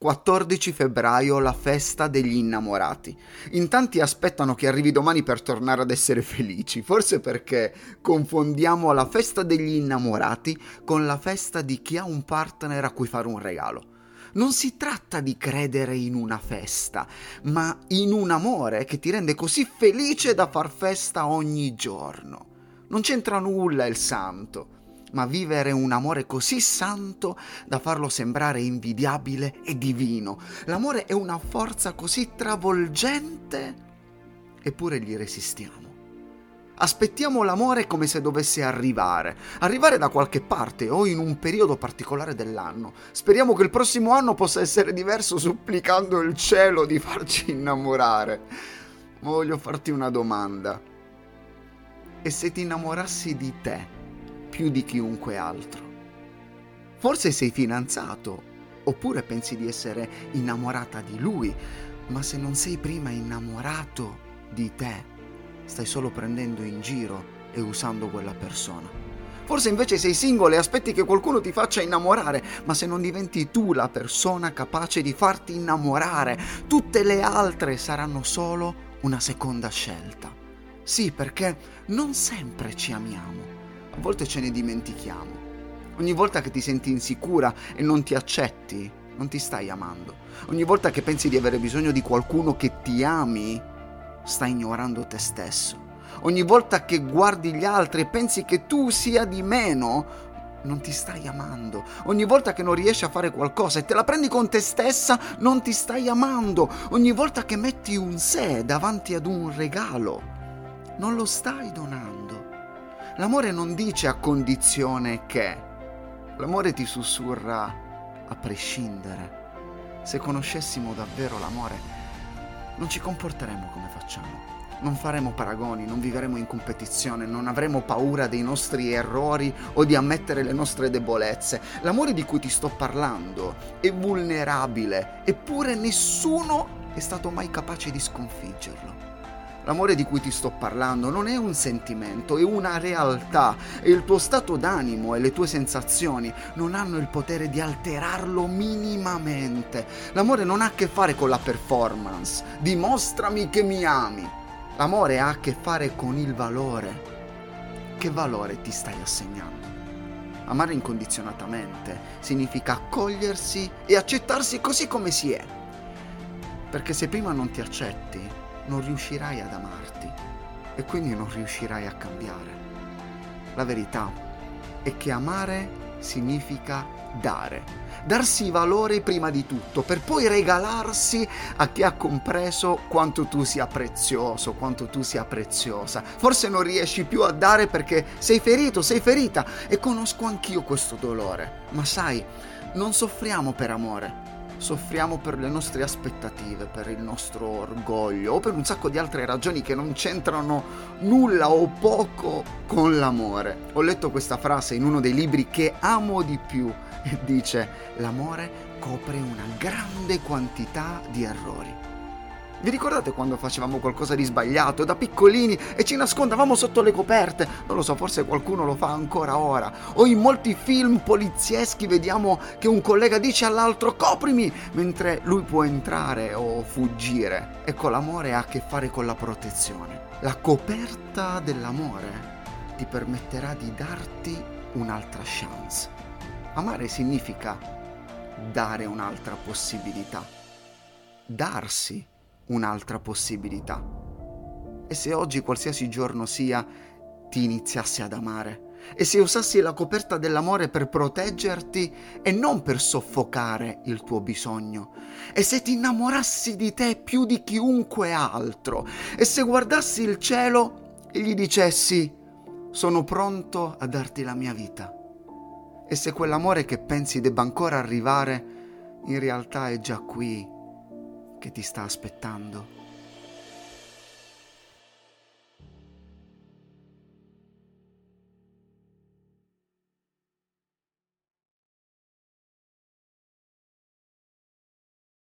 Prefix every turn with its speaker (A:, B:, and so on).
A: 14 febbraio, la festa degli innamorati. In tanti aspettano che arrivi domani per tornare ad essere felici, forse perché confondiamo la festa degli innamorati con la festa di chi ha un partner a cui fare un regalo. Non si tratta di credere in una festa, ma in un amore che ti rende così felice da far festa ogni giorno. Non c'entra nulla il santo ma vivere un amore così santo da farlo sembrare invidiabile e divino. L'amore è una forza così travolgente, eppure gli resistiamo. Aspettiamo l'amore come se dovesse arrivare, arrivare da qualche parte o in un periodo particolare dell'anno. Speriamo che il prossimo anno possa essere diverso supplicando il cielo di farci innamorare. Ma voglio farti una domanda. E se ti innamorassi di te? Più di chiunque altro. Forse sei fidanzato, oppure pensi di essere innamorata di lui, ma se non sei prima innamorato di te, stai solo prendendo in giro e usando quella persona. Forse invece sei singolo e aspetti che qualcuno ti faccia innamorare, ma se non diventi tu la persona capace di farti innamorare, tutte le altre saranno solo una seconda scelta. Sì, perché non sempre ci amiamo volte ce ne dimentichiamo. Ogni volta che ti senti insicura e non ti accetti, non ti stai amando. Ogni volta che pensi di avere bisogno di qualcuno che ti ami, stai ignorando te stesso. Ogni volta che guardi gli altri e pensi che tu sia di meno, non ti stai amando. Ogni volta che non riesci a fare qualcosa e te la prendi con te stessa, non ti stai amando. Ogni volta che metti un sé davanti ad un regalo, non lo stai donando. L'amore non dice a condizione che. L'amore ti sussurra a prescindere. Se conoscessimo davvero l'amore, non ci comporteremo come facciamo. Non faremo paragoni, non vivremo in competizione, non avremo paura dei nostri errori o di ammettere le nostre debolezze. L'amore di cui ti sto parlando è vulnerabile, eppure nessuno è stato mai capace di sconfiggerlo. L'amore di cui ti sto parlando non è un sentimento, è una realtà e il tuo stato d'animo e le tue sensazioni non hanno il potere di alterarlo minimamente. L'amore non ha a che fare con la performance, dimostrami che mi ami. L'amore ha a che fare con il valore. Che valore ti stai assegnando? Amare incondizionatamente significa accogliersi e accettarsi così come si è. Perché se prima non ti accetti, non riuscirai ad amarti e quindi non riuscirai a cambiare. La verità è che amare significa dare, darsi valore prima di tutto, per poi regalarsi a chi ha compreso quanto tu sia prezioso, quanto tu sia preziosa. Forse non riesci più a dare perché sei ferito, sei ferita e conosco anch'io questo dolore, ma sai, non soffriamo per amore, soffriamo per le nostre aspettative, per il nostro orgoglio o per un sacco di altre ragioni che non c'entrano nulla o poco con l'amore. Ho letto questa frase in uno dei libri che amo di più e dice l'amore copre una grande quantità di errori. Vi ricordate quando facevamo qualcosa di sbagliato da piccolini e ci nascondavamo sotto le coperte? Non lo so, forse qualcuno lo fa ancora ora. O in molti film polizieschi vediamo che un collega dice all'altro coprimi mentre lui può entrare o fuggire. Ecco, l'amore ha a che fare con la protezione. La coperta dell'amore ti permetterà di darti un'altra chance. Amare significa dare un'altra possibilità. Darsi un'altra possibilità. E se oggi qualsiasi giorno sia ti iniziassi ad amare, e se usassi la coperta dell'amore per proteggerti e non per soffocare il tuo bisogno, e se ti innamorassi di te più di chiunque altro, e se guardassi il cielo e gli dicessi sono pronto a darti la mia vita, e se quell'amore che pensi debba ancora arrivare in realtà è già qui che ti sta aspettando.